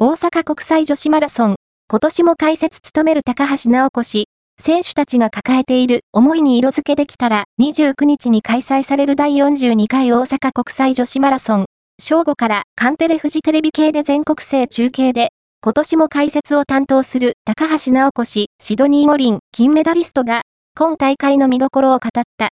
大阪国際女子マラソン、今年も解説務める高橋直子氏、選手たちが抱えている思いに色付けできたら29日に開催される第42回大阪国際女子マラソン、正午からカンテレフジテレビ系で全国制中継で、今年も解説を担当する高橋直子氏、シドニー五輪金メダリストが、今大会の見どころを語った。